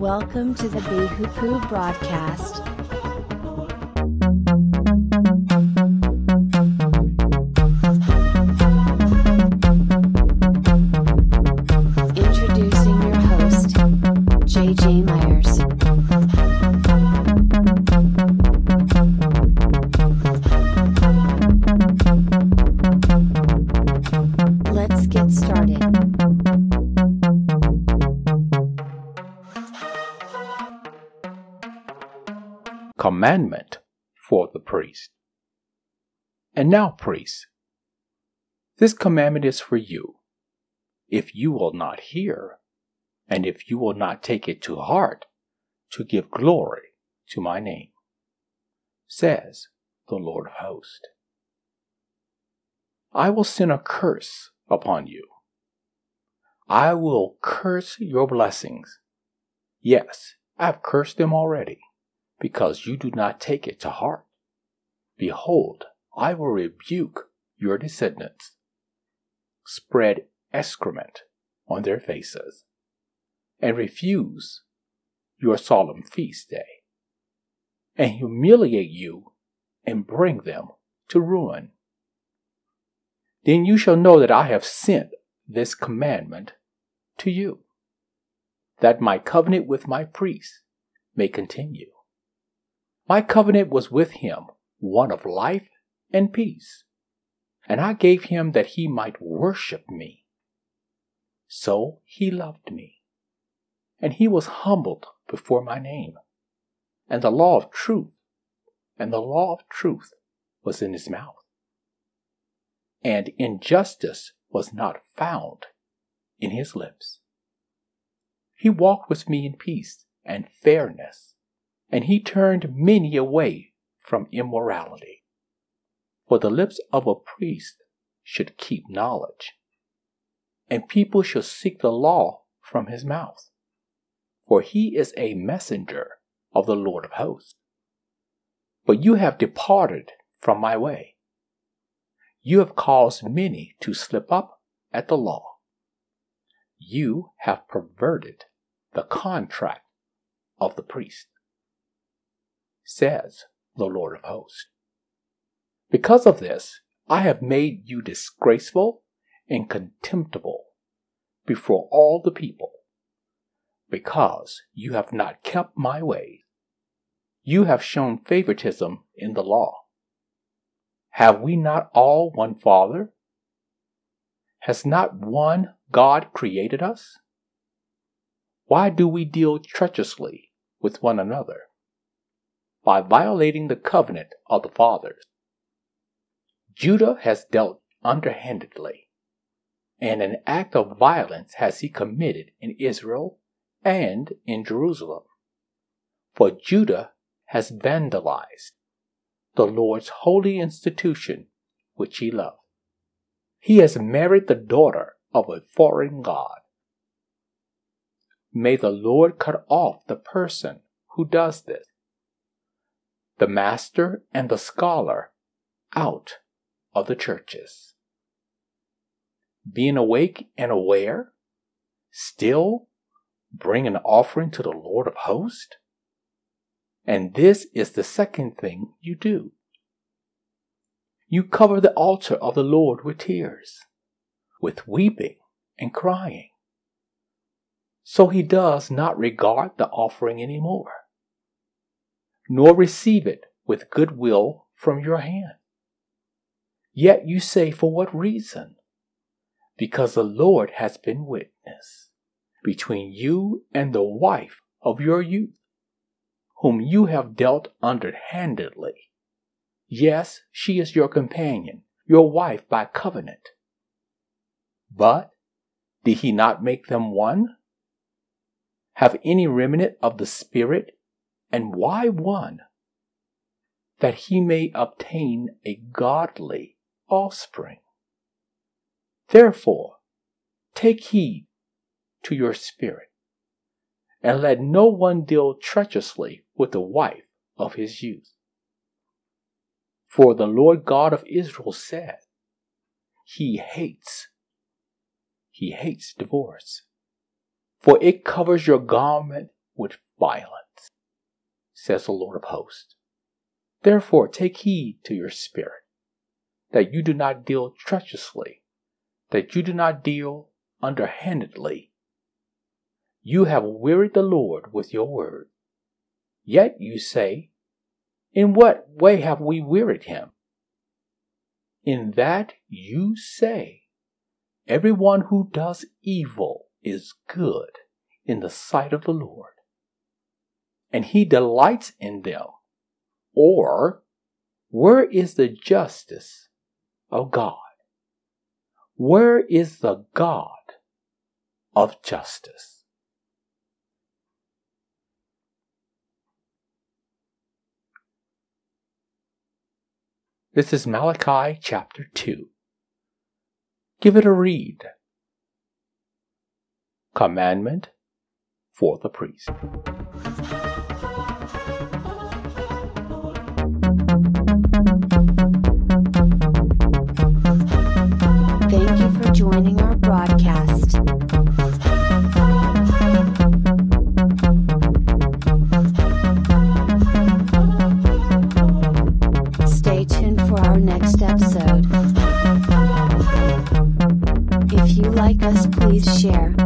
Welcome to the Bihupu broadcast. Introducing your host, JJ Myers. Let's get started. Commandment for the priest. And now, priests, this commandment is for you. If you will not hear, and if you will not take it to heart, to give glory to my name, says the Lord of hosts. I will send a curse upon you. I will curse your blessings. Yes, I have cursed them already because you do not take it to heart. Behold, I will rebuke your descendants, spread excrement on their faces, and refuse your solemn feast day, and humiliate you and bring them to ruin. Then you shall know that I have sent this commandment to you, that my covenant with my priests may continue. My covenant was with him, one of life and peace, and I gave him that he might worship me. So he loved me, and he was humbled before my name. And the law of truth, and the law of truth was in his mouth. And injustice was not found in his lips. He walked with me in peace and fairness and he turned many away from immorality. For the lips of a priest should keep knowledge, and people shall seek the law from his mouth. For he is a messenger of the Lord of hosts. But you have departed from my way. You have caused many to slip up at the law. You have perverted the contract of the priest says the Lord of hosts. Because of this, I have made you disgraceful and contemptible before all the people, because you have not kept my ways. You have shown favoritism in the law. Have we not all one Father? Has not one God created us? Why do we deal treacherously with one another? By violating the covenant of the fathers. Judah has dealt underhandedly, and an act of violence has he committed in Israel and in Jerusalem. For Judah has vandalized the Lord's holy institution which he loved. He has married the daughter of a foreign god. May the Lord cut off the person who does this the master and the scholar out of the churches. Being awake and aware, still bring an offering to the Lord of hosts? And this is the second thing you do. You cover the altar of the Lord with tears, with weeping and crying. So he does not regard the offering any more nor receive it with good will from your hand. Yet you say, For what reason? Because the Lord has been witness between you and the wife of your youth, whom you have dealt underhandedly. Yes, she is your companion, your wife by covenant. But did he not make them one? Have any remnant of the Spirit and why one? That he may obtain a godly offspring. Therefore, take heed to your spirit, and let no one deal treacherously with the wife of his youth. For the Lord God of Israel said, He hates, He hates divorce, for it covers your garment with violence, says the Lord of hosts. Therefore, take heed to your spirit, that you do not deal treacherously, that you do not deal underhandedly. You have wearied the Lord with your word. Yet you say, In what way have we wearied him? In that you say, Everyone who does evil is good in the sight of the Lord, and he delights in them. Or, where is the justice of God? Where is the God of justice? This is Malachi chapter 2. Give it a read. Commandment for the priest. Our broadcast. Stay tuned for our next episode. If you like us, please share.